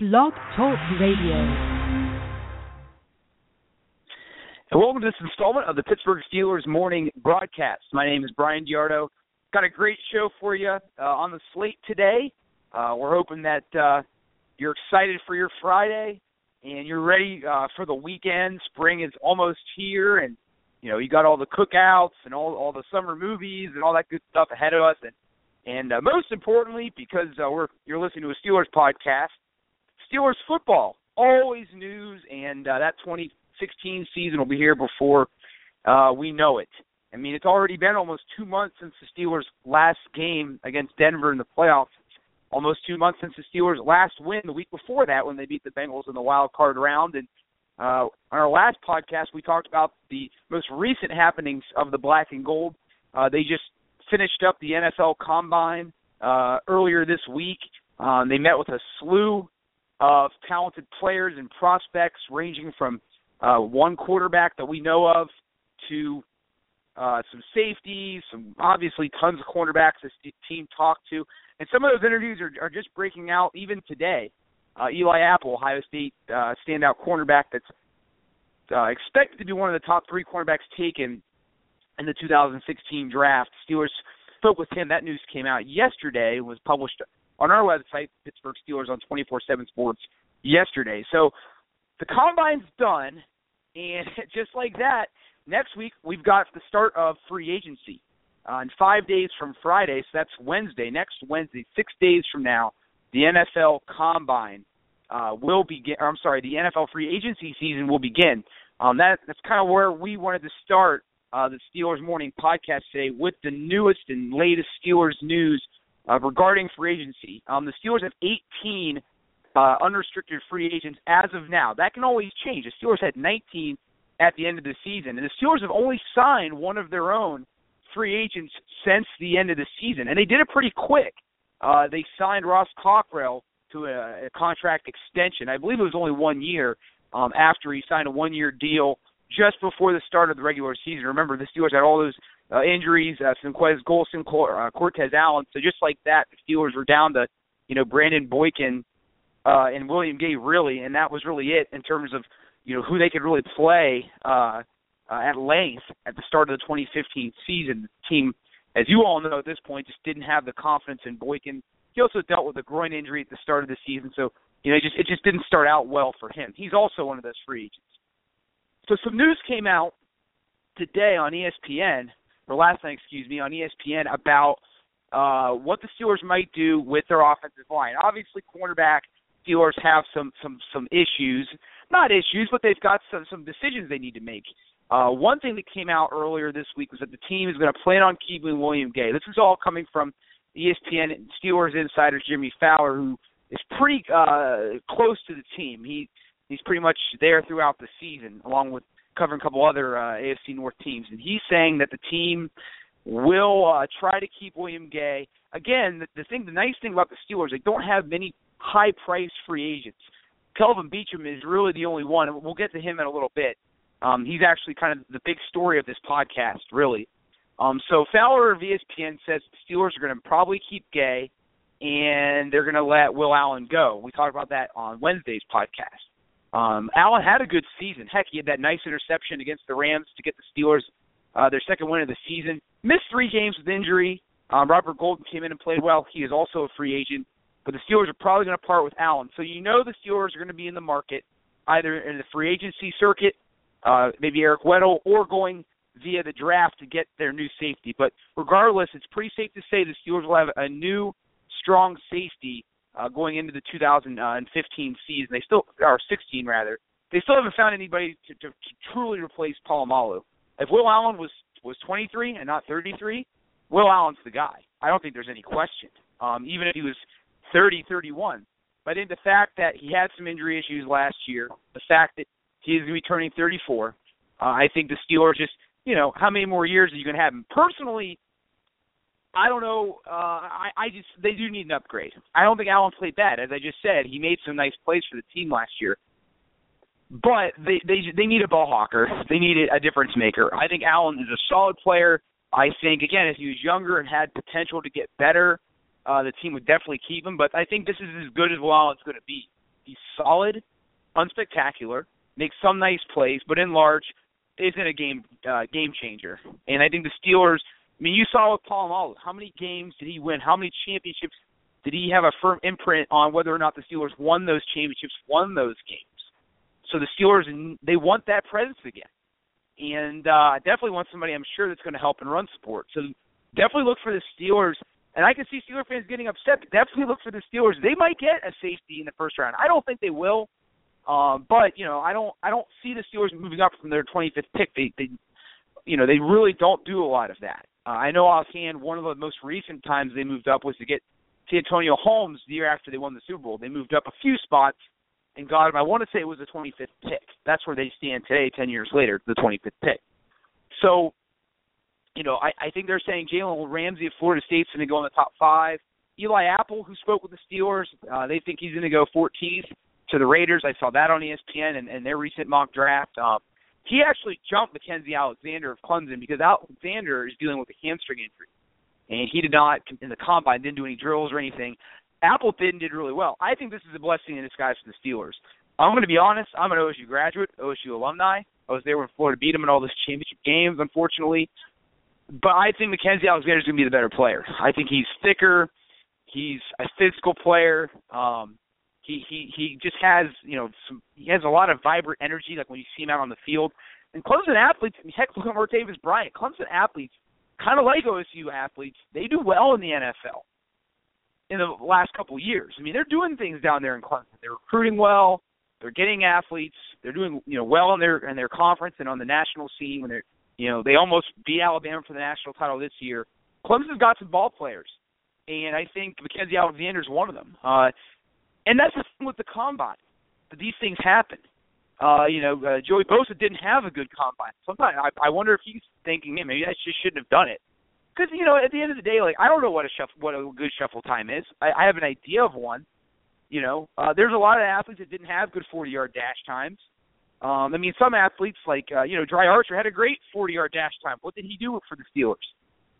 Blog Talk Radio. And welcome to this installment of the Pittsburgh Steelers morning broadcast. My name is Brian Giardo. Got a great show for you uh, on the slate today. Uh, we're hoping that uh, you're excited for your Friday and you're ready uh, for the weekend. Spring is almost here, and you know you got all the cookouts and all all the summer movies and all that good stuff ahead of us. And and uh, most importantly, because uh, we're you're listening to a Steelers podcast, Steelers football, always news, and uh, that 2016 season will be here before uh, we know it. I mean, it's already been almost two months since the Steelers' last game against Denver in the playoffs. Almost two months since the Steelers' last win the week before that when they beat the Bengals in the wild card round. And uh, on our last podcast, we talked about the most recent happenings of the black and gold. Uh, they just finished up the NFL Combine uh, earlier this week. Um, they met with a slew of talented players and prospects, ranging from uh, one quarterback that we know of to uh, some safeties, some obviously tons of cornerbacks this team talked to, and some of those interviews are, are just breaking out even today. Uh, Eli Apple, Ohio State uh, standout cornerback, that's uh, expected to be one of the top three cornerbacks taken in the 2016 draft. Steelers spoke with him. That news came out yesterday. And was published on our website, Pittsburgh Steelers on 24/7 Sports yesterday. So the combine's done, and just like that, next week we've got the start of free agency. Uh, in five days from Friday, so that's Wednesday. Next Wednesday, six days from now, the NFL Combine uh, will begin. I'm sorry, the NFL free agency season will begin. Um, that that's kind of where we wanted to start uh, the Steelers Morning podcast today with the newest and latest Steelers news uh, regarding free agency. Um, the Steelers have 18 uh, unrestricted free agents as of now. That can always change. The Steelers had 19 at the end of the season, and the Steelers have only signed one of their own free agents since the end of the season, and they did it pretty quick. Uh, they signed Ross Cockrell to a, a contract extension. I believe it was only one year um, after he signed a one-year deal just before the start of the regular season. Remember, the Steelers had all those uh, injuries, uh, Senquez Golson, uh, Cortez Allen. So just like that, the Steelers were down to, you know, Brandon Boykin uh, and William Gay really, and that was really it in terms of, you know, who they could really play uh, uh, at length at the start of the 2015 season. The team, as you all know at this point, just didn't have the confidence in Boykin. He also dealt with a groin injury at the start of the season, so you know, it just it just didn't start out well for him. He's also one of those free agents. So some news came out today on ESPN, or last night, excuse me, on ESPN about uh, what the Steelers might do with their offensive line. Obviously, cornerback Steelers have some some some issues, not issues, but they've got some some decisions they need to make. Uh, one thing that came out earlier this week was that the team is going to plan on keeping William Gay. This is all coming from ESPN Steelers insider Jeremy Fowler, who is pretty uh, close to the team. He he's pretty much there throughout the season, along with covering a couple other uh, AFC North teams. And he's saying that the team will uh, try to keep William Gay. Again, the, the thing, the nice thing about the Steelers, they don't have many high-priced free agents. Kelvin Beachum is really the only one, and we'll get to him in a little bit. Um, he's actually kind of the big story of this podcast, really. Um, so Fowler of ESPN says the Steelers are going to probably keep Gay, and they're going to let Will Allen go. We talked about that on Wednesday's podcast. Um, Allen had a good season. Heck, he had that nice interception against the Rams to get the Steelers uh, their second win of the season. Missed three games with injury. Um, Robert Golden came in and played well. He is also a free agent. But the Steelers are probably going to part with Allen. So you know the Steelers are going to be in the market either in the free agency circuit, uh, maybe Eric Weddle, or going via the draft to get their new safety. But regardless, it's pretty safe to say the Steelers will have a new strong safety uh, going into the 2015 season. They still, or 16 rather, they still haven't found anybody to, to, to truly replace Polamalu. If Will Allen was was 23 and not 33, Will Allen's the guy. I don't think there's any question. Um, even if he was 30, 31. But in the fact that he had some injury issues last year, the fact that he's going to be turning 34, uh, I think the Steelers just, you know, how many more years are you going to have him? Personally, I don't know. Uh, I, I just they do need an upgrade. I don't think Allen played bad, as I just said. He made some nice plays for the team last year, but they they they need a ball hawker. They need a difference maker. I think Allen is a solid player. I think again, if he was younger and had potential to get better, uh, the team would definitely keep him. But I think this is as good as Will Allen's going to be. He's solid, unspectacular, makes some nice plays, but in large, isn't a game uh, game changer. And I think the Steelers. I mean, you saw with Paul Polamalu. How many games did he win? How many championships did he have a firm imprint on whether or not the Steelers won those championships, won those games? So the Steelers, they want that presence again, and uh, I definitely want somebody I'm sure that's going to help in run support. So definitely look for the Steelers. And I can see Steeler fans getting upset. But definitely look for the Steelers. They might get a safety in the first round. I don't think they will. Um, but you know, I don't I don't see the Steelers moving up from their 25th pick. They they you know they really don't do a lot of that. Uh, I know offhand one of the most recent times they moved up was to get Santonio Holmes the year after they won the Super Bowl. They moved up a few spots and got him. I want to say it was the 25th pick. That's where they stand today, 10 years later, the 25th pick. So, you know, I, I think they're saying Jalen Ramsey of Florida State's going to go in the top five. Eli Apple, who spoke with the Steelers, uh, they think he's going to go 14th to the Raiders. I saw that on ESPN and, and their recent mock draft. Um, he actually jumped Mackensie Alexander of Clemson because Alexander is dealing with a hamstring injury, and he did not in the combine didn't do any drills or anything. Apple did really well. I think this is a blessing in disguise for the Steelers. I'm going to be honest. I'm an OSU graduate, OSU alumni. I was there when Florida beat them in all those championship games, unfortunately. But I think Mackensie Alexander is going to be the better player. I think he's thicker. He's a physical player. Um, he he he just has you know some he has a lot of vibrant energy like when you see him out on the field. And Clemson athletes, heck, look at Martavis Bryant. Clemson athletes, kind of like OSU athletes, they do well in the NFL in the last couple of years. I mean, they're doing things down there in Clemson. They're recruiting well. They're getting athletes. They're doing you know well in their in their conference and on the national scene. When they're you know they almost beat Alabama for the national title this year. Clemson's got some ball players, and I think Mackensie Alexander is one of them. Uh, and that's the thing with the combine. These things happen. Uh, you know, uh, Joey Bosa didn't have a good combine. Sometimes I, I wonder if he's thinking, man, maybe I just shouldn't have done it. Because you know, at the end of the day, like I don't know what a shuffle, what a good shuffle time is. I, I have an idea of one. You know, uh, there's a lot of athletes that didn't have good 40 yard dash times. Um, I mean, some athletes like uh, you know, Dri Archer had a great 40 yard dash time. What did he do for the Steelers?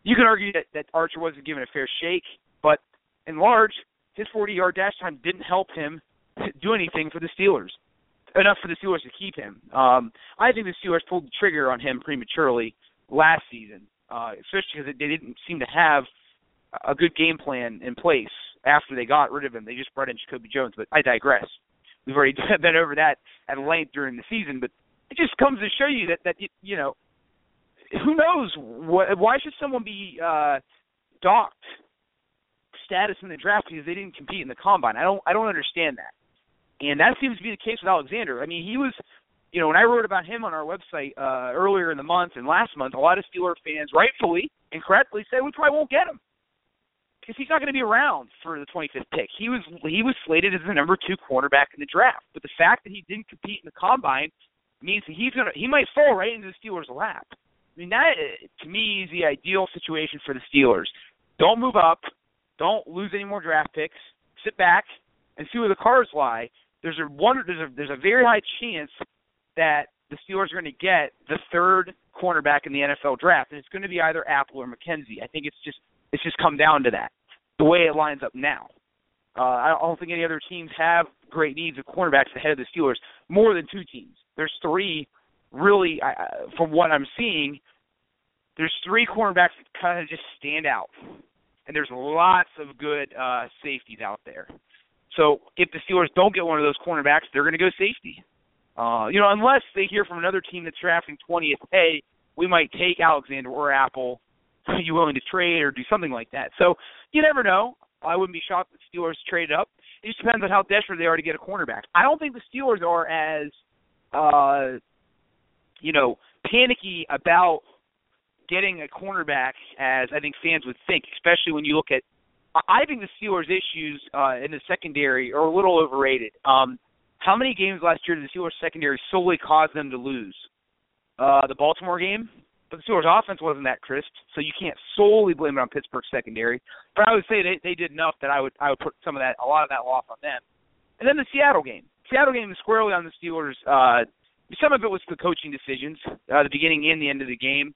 You can argue that, that Archer wasn't given a fair shake, but in large, his 40 yard dash time didn't help him do anything for the Steelers. Enough for the Steelers to keep him. Um, I think the Steelers pulled the trigger on him prematurely last season, uh, especially because they didn't seem to have a good game plan in place after they got rid of him. They just brought in Jacoby Jones, but I digress. We've already been over that at length during the season, but it just comes to show you that that you know who knows what, why should someone be uh, docked status in the draft because they didn't compete in the combine. I don't I don't understand that. And that seems to be the case with Alexander. I mean, he was you know, when I wrote about him on our website uh earlier in the month and last month, a lot of Steeler fans rightfully and correctly said we probably won't get him. Because he's not going to be around for the 25th pick. He was he was slated as the number two cornerback in the draft, but the fact that he didn't compete in the combine means that he's gonna he might fall right into the Steelers' lap. I mean that to me is the ideal situation for the Steelers. Don't move up, don't lose any more draft picks. Sit back and see where the cards lie. There's a one. There's a there's a very high chance that the Steelers are going to get the third cornerback in the NFL draft, and it's going to be either Apple or Mackensie. I think it's just it's just come down to that. The way it lines up now. Uh, I don't think any other teams have great needs of cornerbacks ahead of the Steelers. More than two teams. There's three, really, uh, from what I'm seeing. There's three cornerbacks that kind of just stand out and there's lots of good uh, safeties out there. So if the Steelers don't get one of those cornerbacks, they're going to go safety. Uh, you know, unless they hear from another team that's drafting 20th, hey, we might take Alexander or Apple. Are you willing to trade or do something like that? So you never know. I wouldn't be shocked if the Steelers traded up. It just depends on how desperate they are to get a cornerback. I don't think the Steelers are as, uh, you know, panicky about getting a cornerback as I think fans would think, especially when you look at. I think the Steelers' issues uh, in the secondary are a little overrated. Um, how many games last year did the Steelers' secondary solely cause them to lose? Uh, the Baltimore game, but the Steelers' offense wasn't that crisp, so you can't solely blame it on Pittsburgh's secondary. But I would say they they did enough that I would I would put some of that a lot of that loss on them. And then the Seattle game. Seattle game is squarely on the Steelers. Uh, some of it was the coaching decisions, uh, the beginning and the end of the game.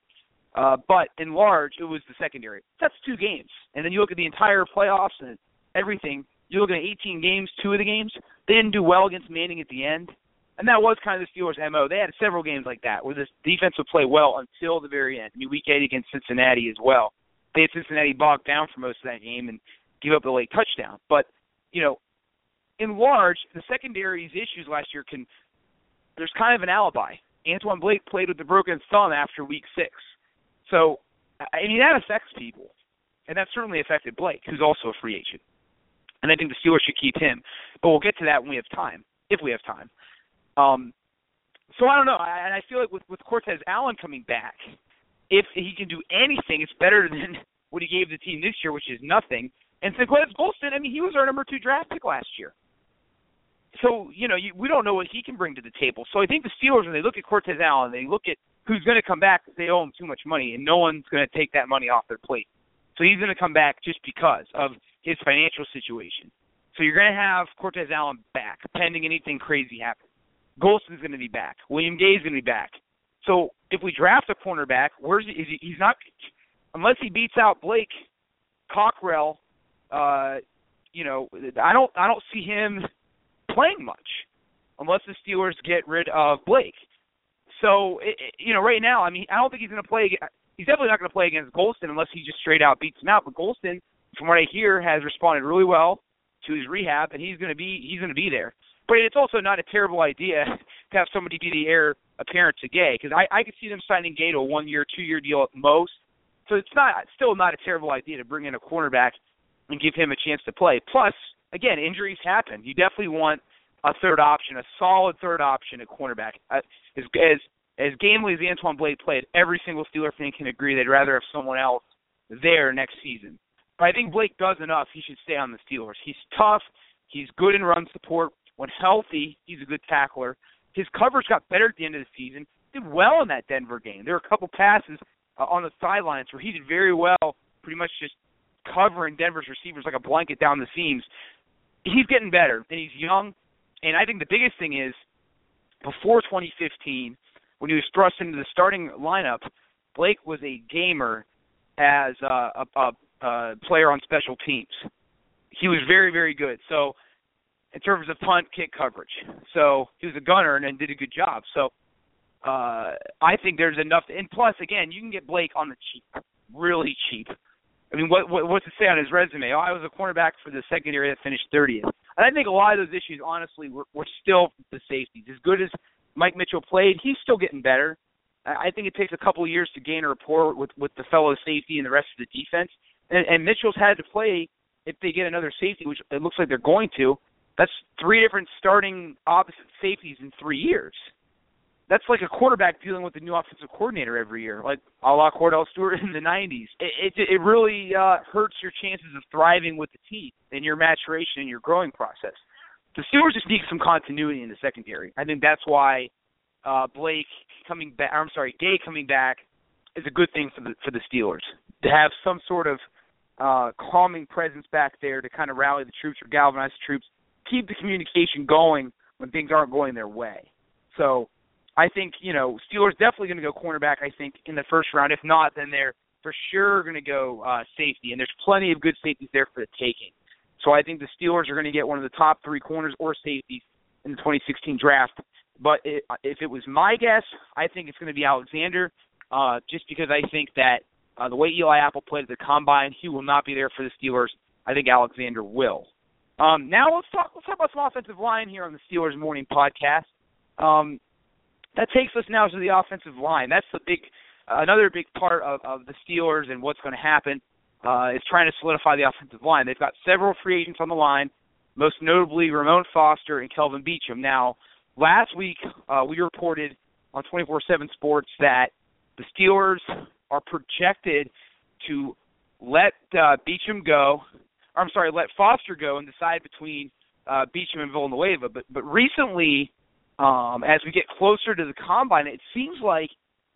Uh, but in large, it was the secondary. That's two games, and then you look at the entire playoffs and everything. You look at 18 games, two of the games, they didn't do well against Manning at the end. And that was kind of the Steelers' MO. They had several games like that where this defense would play well until the very end. I mean, week eight against Cincinnati as well. They had Cincinnati bogged down for most of that game and give up the late touchdown. But, you know, in large, the secondary's issues last year can there's kind of an alibi. Antwon Blake played with the broken thumb after week six. So I mean that affects people. And that certainly affected Blake, who's also a free agent. And I think the Steelers should keep him. But we'll get to that when we have time, if we have time. Um, so I don't know. I, and I feel like with with Cortez Allen coming back, if he can do anything, it's better than what he gave the team this year, which is nothing. And Quez Golson, I mean, he was our number two draft pick last year. So you know, you, we don't know what he can bring to the table. So I think the Steelers, when they look at Cortez Allen, they look at who's going to come back. because They owe him too much money, and no one's going to take that money off their plate. So he's going to come back just because of his financial situation. So you're going to have Cortez Allen back, pending anything crazy happens. Golson's going to be back. William Gay's going to be back. So if we draft a cornerback, where's he? Is he he's not unless he beats out Blake Cockrell. Uh, you know, I don't I don't see him playing much unless the Steelers get rid of Blake. So it, you know, right now, I mean, I don't think he's going to play. He's definitely not going to play against Golson unless he just straight out beats him out. But Golson, from what I hear, has responded really well to his rehab, and he's going to be he's going to be there. But it's also not a terrible idea to have somebody be the heir apparent to Gay because I I could see them signing Gay to a one year, two year deal at most. So it's not still not a terrible idea to bring in a cornerback and give him a chance to play. Plus, again, injuries happen. You definitely want a third option, a solid third option at cornerback. Uh, as as as gamely as Antwon Blake played, every single Steeler fan can agree they'd rather have someone else there next season. But I think Blake does enough. He should stay on the Steelers. He's tough. He's good in run support. When healthy, he's a good tackler. His coverage got better at the end of the season. Did well in that Denver game. There were a couple passes uh, on the sidelines where he did very well, pretty much just covering Denver's receivers like a blanket down the seams. He's getting better, and he's young. And I think the biggest thing is before 2015, when he was thrust into the starting lineup, Blake was a gamer as a, a, a player on special teams. He was very, very good. So in terms of punt kick coverage. So he was a gunner and, and did a good job. So uh I think there's enough and plus again, you can get Blake on the cheap. Really cheap. I mean, what, what what's it say on his resume? Oh, I was a cornerback for the secondary that finished 30th. And I think a lot of those issues, honestly, were, were still the safeties. As good as Mike Mitchell played, he's still getting better. I think it takes a couple of years to gain a rapport with with the fellow safety and the rest of the defense. And, and Mitchell's had to play if they get another safety, which it looks like they're going to. That's three different starting opposite safeties in three years. That's like a quarterback dealing with a new offensive coordinator every year, like a la Cordell Stewart in the '90s. It it, it really uh, hurts your chances of thriving with the team and your maturation and your growing process. The Steelers just need some continuity in the secondary. I think that's why uh, Blake coming back. I'm sorry, Gay coming back is a good thing for the for the Steelers to have some sort of uh, calming presence back there to kind of rally the troops or galvanize the troops keep the communication going when things aren't going their way. So I think, you know, Steelers definitely going to go cornerback, I think, in the first round. If not, then they're for sure going to go uh, safety. And there's plenty of good safeties there for the taking. So I think the Steelers are going to get one of the top three corners or safeties in the 2016 draft. But it, if it was my guess, I think it's going to be Alexander, uh, just because I think that uh, the way Eli Apple played at the combine, he will not be there for the Steelers. I think Alexander will. Um, now let's talk. Let's talk about some offensive line here on the Steelers Morning Podcast. Um, that takes us now to the offensive line. That's the big, another big part of, of the Steelers and what's going to happen uh, is trying to solidify the offensive line. They've got several free agents on the line, most notably Ramon Foster and Kelvin Beachum. Now, last week uh, we reported on 24/7 Sports that the Steelers are projected to let uh, Beachum go or I'm sorry, let Foster go and decide between uh, Beachum and Villanueva. But but recently, um, as we get closer to the combine, it seems like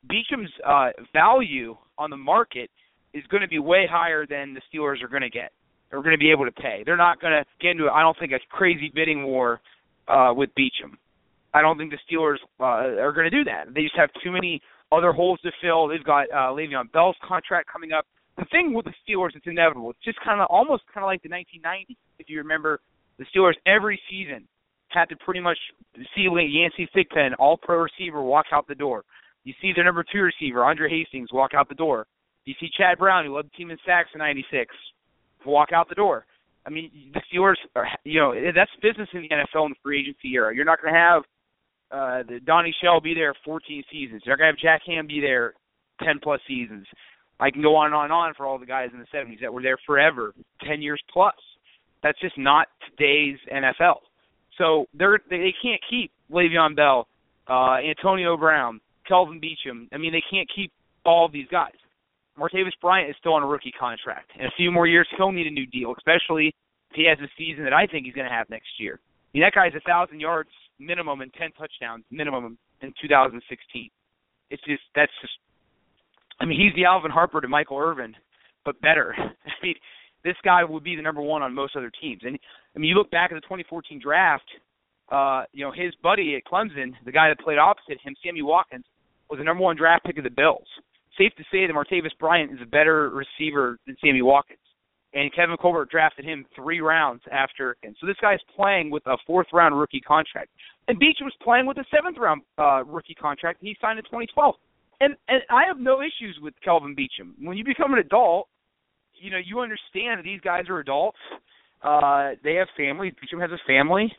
Beachum's uh, value on the market is going to be way higher than the Steelers are going to get. They're going to be able to pay. They're not going to get into, I don't think, a crazy bidding war uh, with Beachum. I don't think the Steelers uh, are going to do that. They just have too many other holes to fill. They've got uh, Le'Veon Bell's contract coming up the thing with the Steelers, it's inevitable. It's just kind of almost kind of like the 1990s. If you remember, the Steelers every season had to pretty much see Yancey Thigpen, all pro receiver, walk out the door. You see their number two receiver, Andre Hastings, walk out the door. You see Chad Brown, who led the team in sacks in '96, walk out the door. I mean, the Steelers, are, you know, that's business in the NFL in the free agency era. You're not going to have uh, the Donnie Shell be there 14 seasons. You're not going to have Jack Ham be there 10 plus seasons. I can go on and on and on for all the guys in the 70s that were there forever, 10 years plus. That's just not today's NFL. So they're they, can't keep Le'Veon Bell, uh, Antonio Brown, Kelvin Beachum. I mean, they can't keep all of these guys. Martavis Bryant is still on a rookie contract. In a few more years, he'll need a new deal, especially if he has a season that I think he's going to have next year. I mean, that guy's a thousand yards minimum and ten touchdowns minimum in 2016. It's just that's just. I mean, he's the Alvin Harper to Michael Irvin, but better. I mean, this guy would be the number one on most other teams. And I mean, you look back at the 2014 draft. Uh, you know, his buddy at Clemson, the guy that played opposite him, Sammy Watkins, was the number one draft pick of the Bills. Safe to say that Martavis Bryant is a better receiver than Sammy Watkins. And Kevin Colbert drafted him three rounds after. And so this guy is playing with a fourth round rookie contract. And Beach was playing with a seventh round uh, rookie contract he signed in 2012. And and I have no issues with Kelvin Beachum. When you become an adult, you know, you understand that these guys are adults. Uh, they have family. Beachum has a family,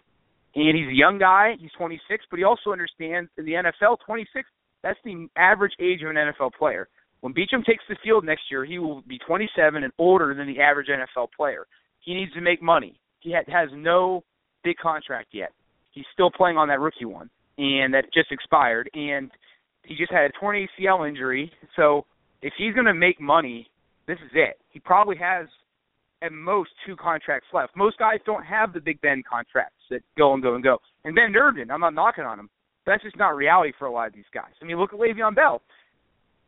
and he's a young guy. He's 26, but he also understands in the NFL, 26. That's the average age of an NFL player. When Beachum takes the field next year, he will be 27 and older than the average NFL player. He needs to make money. He ha- has no big contract yet. He's still playing on that rookie one, and that just expired. And he just had a torn ACL injury. So if he's going to make money, this is it. He probably has at most two contracts left. Most guys don't have the Big Ben contracts that go and go and go. And Ben Durden, I'm not knocking on him. That's just not reality for a lot of these guys. I mean, look at Le'Veon Bell.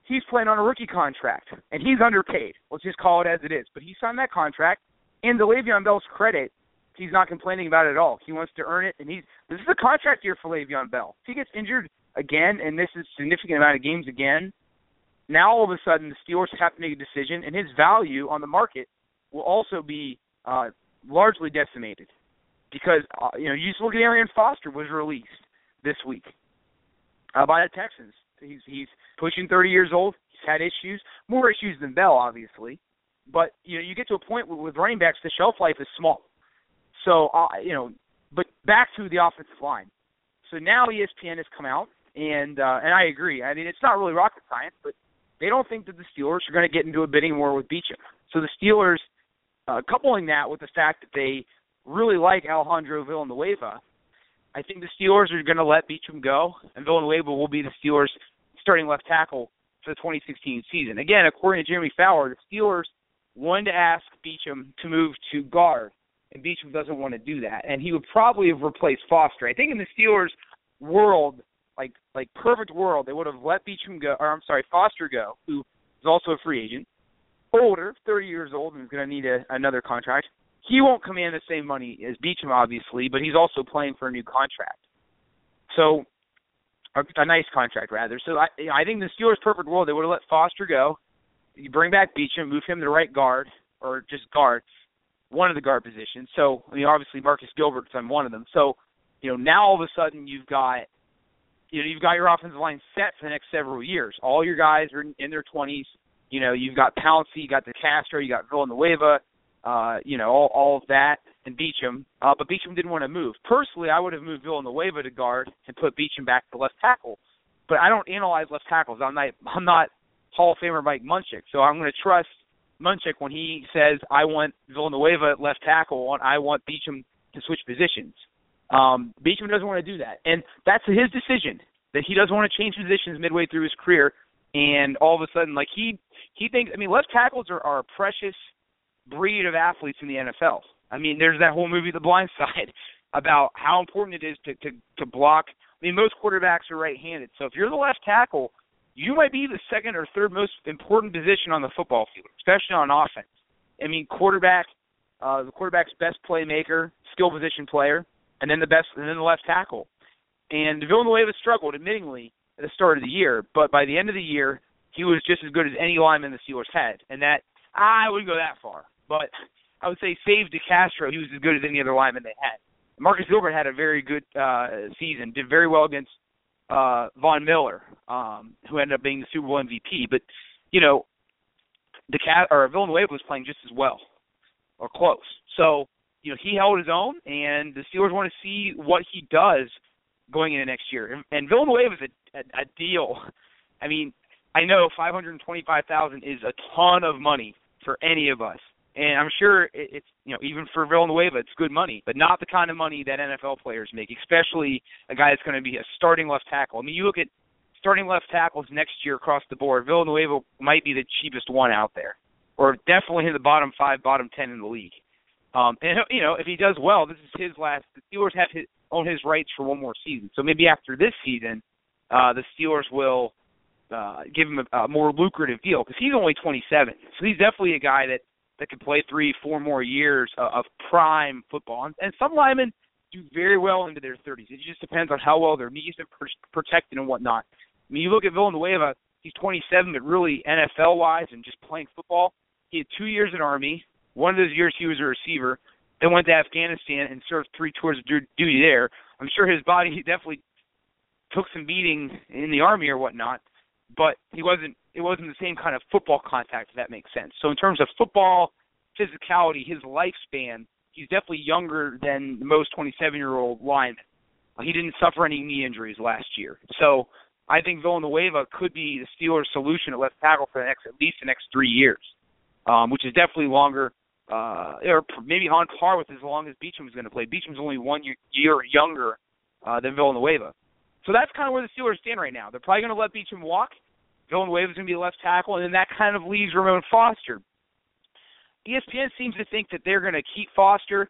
He's playing on a rookie contract, and he's underpaid. Let's just call it as it is. But he signed that contract, and to Le'Veon Bell's credit, he's not complaining about it at all. He wants to earn it, and he's this is a contract year for Le'Veon Bell. If he gets injured again, and this is a significant amount of games again, now all of a sudden the Steelers have to make a decision, and his value on the market will also be uh, largely decimated because uh, you know you just look at Arian Foster was released this week uh, by the Texans. He's he's pushing 30 years old. He's had issues, more issues than Bell, obviously. But you know you get to a point with, with running backs, the shelf life is small. So uh, you know, but back to the offensive line. So now ESPN has come out, and uh, and I agree. I mean, it's not really rocket science, but they don't think that the Steelers are going to get into a bidding war with Beachum. So the Steelers, uh, coupling that with the fact that they really like Alejandro Villanueva, I think the Steelers are going to let Beachum go, and Villanueva will be the Steelers' starting left tackle for the 2016 season. Again, according to Jeremy Fowler, the Steelers wanted to ask Beachum to move to guard, and Beachum doesn't want to do that, and he would probably have replaced Foster. I think in the Steelers' world, like like perfect world, they would have let Beachum go, or I'm sorry, Foster go, who is also a free agent, older, 30 years old, and is going to need a, another contract. He won't command the same money as Beachum, obviously, but he's also playing for a new contract. So, a, a nice contract rather. So I, I think the Steelers' perfect world, they would have let Foster go. You bring back Beachum, move him to right guard or just guard, one of the guard positions. So I mean, obviously Marcus Gilbert's on one of them. So you know now all of a sudden you've got you know you've got your offensive line set for the next several years. All your guys are in their 20s. You know you've got Pouncey, you got DeCastro, you got Villanueva, uh, you know all all of that and Beachum. Uh, but Beachum didn't want to move. Personally, I would have moved Villanueva to guard and put Beachum back to left tackle. But I don't analyze left tackles. I'm not I'm not Hall of Famer Mike Munchak, so I'm going to trust Munchak when he says I want Villanueva at left tackle and I want Beachum to switch positions. Um, Beachum doesn't want to do that, and that's his decision that he doesn't want to change positions midway through his career. And all of a sudden, like he he thinks, I mean, left tackles are, are a precious breed of athletes in the NFL. I mean, there's that whole movie, The Blind Side, about how important it is to to to block. I mean, most quarterbacks are right-handed, so if you're the left tackle, you might be the second or third most important position on the football field, especially on offense. I mean, quarterback, uh, the quarterback's best playmaker, skill position player, and then the best, and then the left tackle. And Villanueva struggled, admittingly, at the start of the year, but by the end of the year, he was just as good as any lineman the Steelers had, and that I wouldn't go that far, but I would say save DeCastro. He was as good as any other lineman they had. Marcus Gilbert had a very good uh, season. Did very well against uh, Von Miller, um, who ended up being the Super Bowl MVP. But you know, the cat or Villanueva was playing just as well, or close. So you know he held his own, and the Steelers want to see what he does going into next year. And, and Villanueva is a, a, a deal. I mean, I know five hundred twenty-five thousand is a ton of money for any of us, and I'm sure it, it's you know even for Villanueva it's good money, but not the kind of money that NFL players make, especially a guy that's going to be a starting left tackle. I mean, you look at starting left tackles next year across the board. Villanueva might be the cheapest one out there, or definitely in the bottom five, bottom ten in the league. Um, and you know, if he does well, this is his last. The Steelers have his own his rights for one more season. So maybe after this season, uh, the Steelers will uh, give him a, a more lucrative deal because he's only 27. So he's definitely a guy that that could play three, four more years of, of prime football. And, and some linemen do very well into their 30s. It just depends on how well their knees are pr- protected and whatnot. I mean, you look at Villanueva, he's 27, but really NFL wise and just playing football, he had two years in Army. One of those years he was a receiver, then went to Afghanistan and served three tours of duty there. I'm sure his body definitely took some beating in the Army or whatnot, but he wasn't. It wasn't the same kind of football contact, if that makes sense. So in terms of football physicality, his lifespan, he's definitely younger than most 27-year-old linemen. He didn't suffer any knee injuries last year, so I think Villanueva could be the Steelers' solution at left tackle for the next at least the next three years, um, which is definitely longer, uh, or maybe on par with as long as Beachum is going to play. Beachum's only one year, younger uh, than Villanueva, so that's kind of where the Steelers stand right now. They're probably going to let Beachum walk. Villanueva is going to be the left tackle, and then that kind of leaves Ramon Foster. ESPN seems to think that they're going to keep Foster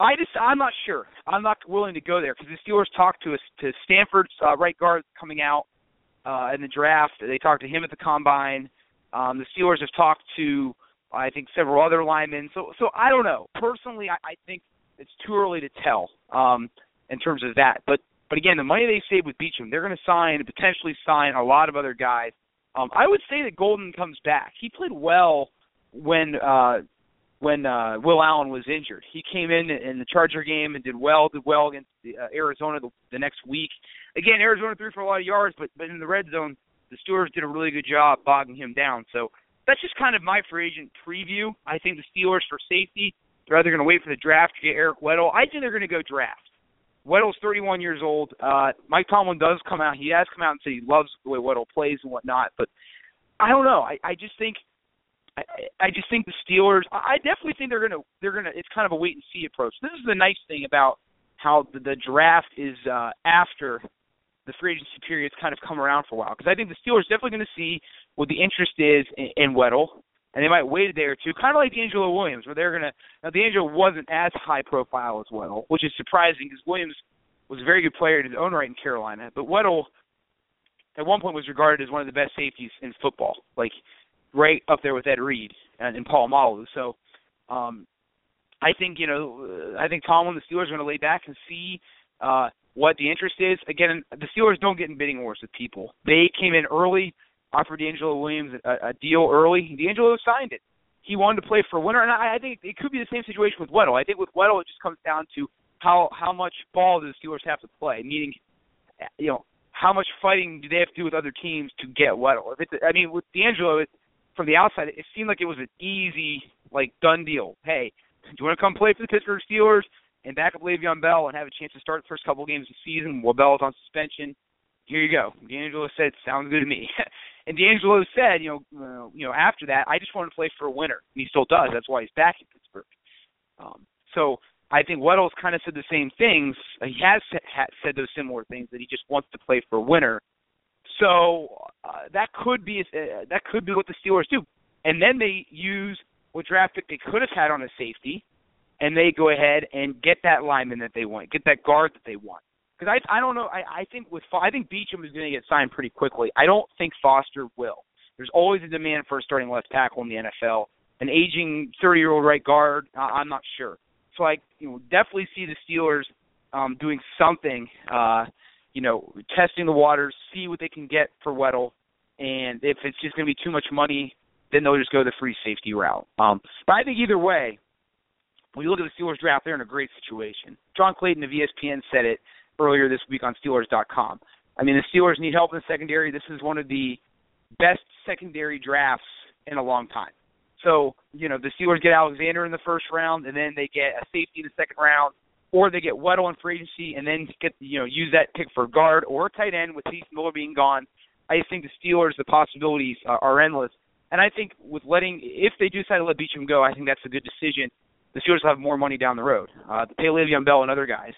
I just I'm not sure. I'm not willing to go there because the Steelers talked to us to Stanford's uh, right guard coming out uh, in the draft. They talked to him at the combine. Um, the Steelers have talked to I think several other linemen. So so I don't know. Personally, I, I think it's too early to tell um, in terms of that. But but again, the money they saved with Beachum, they're going to sign potentially sign a lot of other guys. Um, I would say that Golden comes back. He played well when uh, when uh, Will Allen was injured. He came in in the Charger game and did well, did well against the, uh, Arizona the, the next week. Again, Arizona threw for a lot of yards, but but in the red zone, the Steelers did a really good job bogging him down. So that's just kind of my free agent preview. I think the Steelers for safety, they're either going to wait for the draft to get Eric Weddle. I think they're going to go draft. Weddle's 31 years old. Uh, Mike Tomlin does come out. He has come out and said he loves the way Weddle plays and whatnot. But I don't know. I, I just think – I, just think the Steelers. I definitely think they're gonna they're gonna. It's kind of a wait and see approach. This is the nice thing about how the, the draft is uh, after the free agency period's kind of come around for a while. Because I think the Steelers definitely going to see what the interest is in, in Weddle, and they might wait a day or two, kind of like DeAngelo Williams, where they're to. Now DeAngelo wasn't as high profile as Weddle, which is surprising because Williams was a very good player in his own right in Carolina, but Weddle at one point was regarded as one of the best safeties in football. Like right up there with Ed Reed and, and Polamalu. So um, I think you know I think Tomlin the Steelers are going to lay back and see uh, what the interest is. Again, the Steelers don't get in bidding wars with people. They came in early, offered DeAngelo Williams a, a deal early. DeAngelo signed it. He wanted to play for a winner, and I, I think it could be the same situation with Weddle. I think with Weddle, it just comes down to how how much ball do the Steelers have to play, meaning you know how much fighting do they have to do with other teams to get Weddle. If it's, I mean, with DeAngelo, it, from the outside, it seemed like it was an easy, like done deal. Hey, do you want to come play for the Pittsburgh Steelers and back up Le'Veon Bell and have a chance to start the first couple games of the season while Bell's on suspension? Here you go. DeAngelo said, "Sounds good to me." and DeAngelo said, you know, uh, you know, after that, I just want to play for a winner, and he still does. That's why he's back in Pittsburgh. Um, so I think Weddle's kind of said the same things. He has said those similar things that he just wants to play for a winner. So uh, that could be uh, that could be what the Steelers do, and then they use what draft pick they could have had on a safety, and they go ahead and get that lineman that they want, get that guard that they want. Because I I don't know I I think with I think Beachum is going to get signed pretty quickly. I don't think Foster will. There's always a demand for a starting left tackle in the NFL. An aging 30 year old right guard, I'm not sure. So I you know, definitely see the Steelers um, doing something. Uh, you know, testing the waters, see what they can get for Weddle, and if it's just going to be too much money then they'll just go the free safety route. Um, but I think either way, when you look at the Steelers draft, they're in a great situation. John Clayton of ESPN said it earlier this week on Steelers.com. I mean, the Steelers need help in the secondary. This is one of the best secondary drafts in a long time. So, you know, the Steelers get Alexander in the first round, and then they get a safety in the second round, or they get Weddle in free agency, and then get you know use that pick for guard or tight end with Heath Miller being gone. I think the Steelers, the possibilities are, are endless. And I think with letting, if they do decide to let Beachum go, I think that's a good decision. The Steelers will have more money down the road uh, to pay Le'Veon Bell and other guys.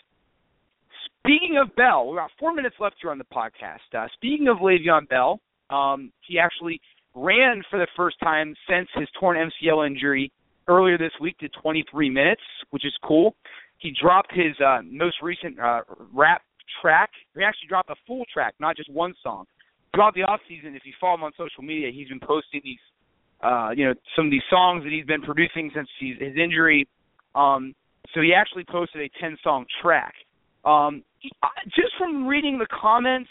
Speaking of Bell, we've got four minutes left here on the podcast. Uh, speaking of Le'Veon Bell, um, he actually ran for the first time since his torn MCL injury earlier this week to 23 minutes, which is cool. He dropped his uh, most recent uh, rap track. He actually dropped a full track, not just one song throughout the off season, if you follow him on social media, he's been posting these, uh, you know, some of these songs that he's been producing since his injury. Um, so he actually posted a 10 song track. Um, just from reading the comments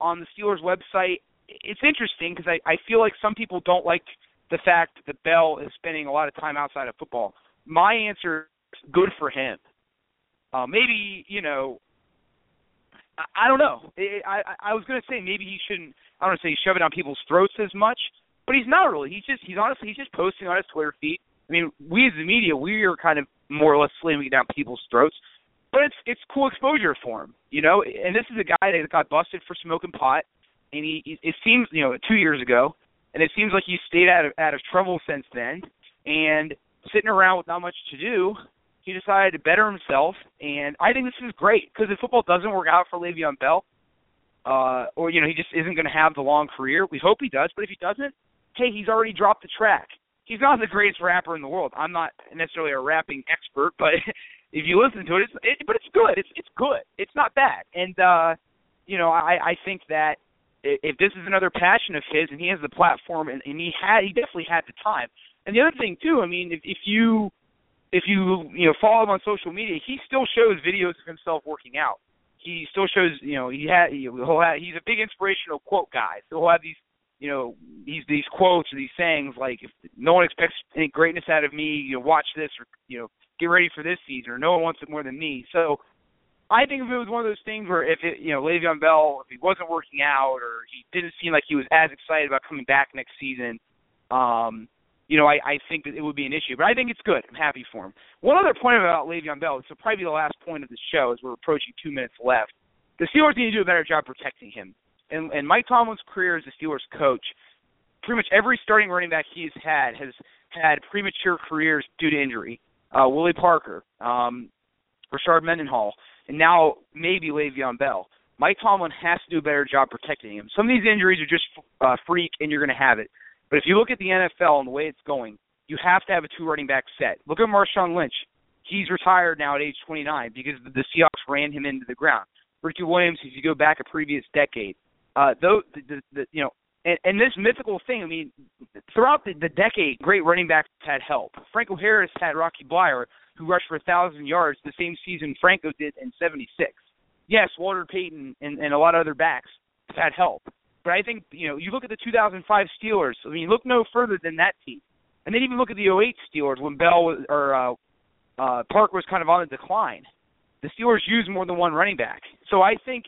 on the Steelers website, it's interesting because I, I feel like some people don't like the fact that Bell is spending a lot of time outside of football. My answer is good for him. Uh, maybe you know I, don't know. I, I I was gonna say maybe he shouldn't. I don't want to say shove it down people's throats as much, but he's not really. He's just he's honestly he's just posting on his Twitter feed. I mean, we as the media, we are kind of more or less slamming it down people's throats, but it's it's cool exposure for him, you know. And this is a guy that got busted for smoking pot, and he it seems you know two years ago, and it seems like he's stayed out of out of trouble since then, and sitting around with not much to do he decided to better himself, and I think this is great because if football doesn't work out for Le'Veon Bell, uh, or you know he just isn't going to have the long career. We hope he does, but if he doesn't, hey, he's already dropped the track. He's not the greatest rapper in the world. I'm not necessarily a rapping expert, but if you listen to it, it's it, but it's good. It's it's good. It's not bad. And uh, you know, I I think that if this is another passion of his and he has the platform and, and he had he definitely had the time. And the other thing too, I mean, if if you if you you know follow him on social media, he still shows videos of himself working out. He still shows you know he had he'll have, he's a big inspirational quote guy. So he'll have these you know these these quotes or these sayings like if no one expects any greatness out of me, you know watch this or you know get ready for this season or no one wants it more than me. So I think if it was one of those things where if it you know Le'Veon Bell if he wasn't working out or he didn't seem like he was as excited about coming back next season, um, you know, I, I think that it would be an issue. But I think it's good. I'm happy for him. One other point about Le'Veon Bell, will probably the last point of the show as we're approaching two minutes left. The Steelers need to do a better job protecting him. And, and Mike Tomlin's career as a Steelers coach, pretty much every starting running back he's had has had premature careers due to injury. Uh, Willie Parker, um, Rashard Mendenhall, and now maybe Le'Veon Bell. Mike Tomlin has to do a better job protecting him. Some of these injuries are just uh, freak, and you're going to have it. But if you look at the NFL and the way it's going, you have to have a two running back set. Look at Marshawn Lynch. He's retired now at age 29 because the Seahawks ran him into the ground. Ricky Williams, if you go back a previous decade, uh, though the, the, the you know, and, and this mythical thing. I mean, throughout the, the decade, great running backs had help. Franco Harris had Rocky Bleier, who rushed for a thousand yards the same season Franco did in '76. Yes, Walter Payton and, and a lot of other backs had help. But I think you know you look at the 2005 Steelers. I mean, look no further than that team, and then even look at the 08 Steelers when Bell was, or uh, uh, Park was kind of on the decline. The Steelers used more than one running back, so I think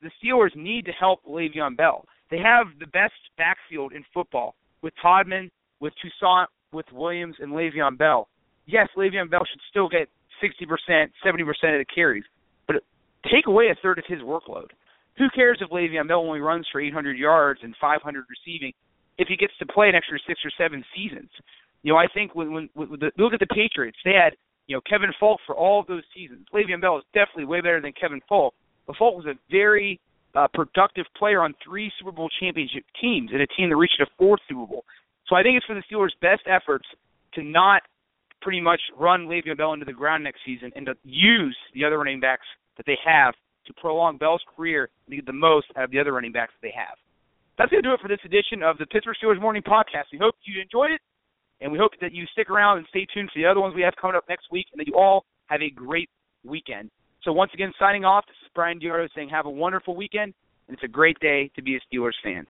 the Steelers need to help Le'Veon Bell. They have the best backfield in football with Todman, with Toussaint, with Williams, and Le'Veon Bell. Yes, Le'Veon Bell should still get 60%, 70% of the carries, but take away a third of his workload. Who cares if Le'Veon Bell only runs for 800 yards and 500 receiving if he gets to play an extra six or seven seasons? You know, I think when when, when the, look at the Patriots, they had you know Kevin Faulk for all of those seasons. Le'Veon Bell is definitely way better than Kevin Faulk, but Faulk was a very uh, productive player on three Super Bowl championship teams and a team that reached a fourth Super Bowl. So I think it's for the Steelers' best efforts to not pretty much run Le'Veon Bell into the ground next season and to use the other running backs that they have to prolong Bell's career and get the most out of the other running backs that they have. That's going to do it for this edition of the Pittsburgh Steelers Morning Podcast. We hope you enjoyed it, and we hope that you stick around and stay tuned for the other ones we have coming up next week, and that you all have a great weekend. So once again, signing off, this is Brian Diardo saying have a wonderful weekend, and it's a great day to be a Steelers fan.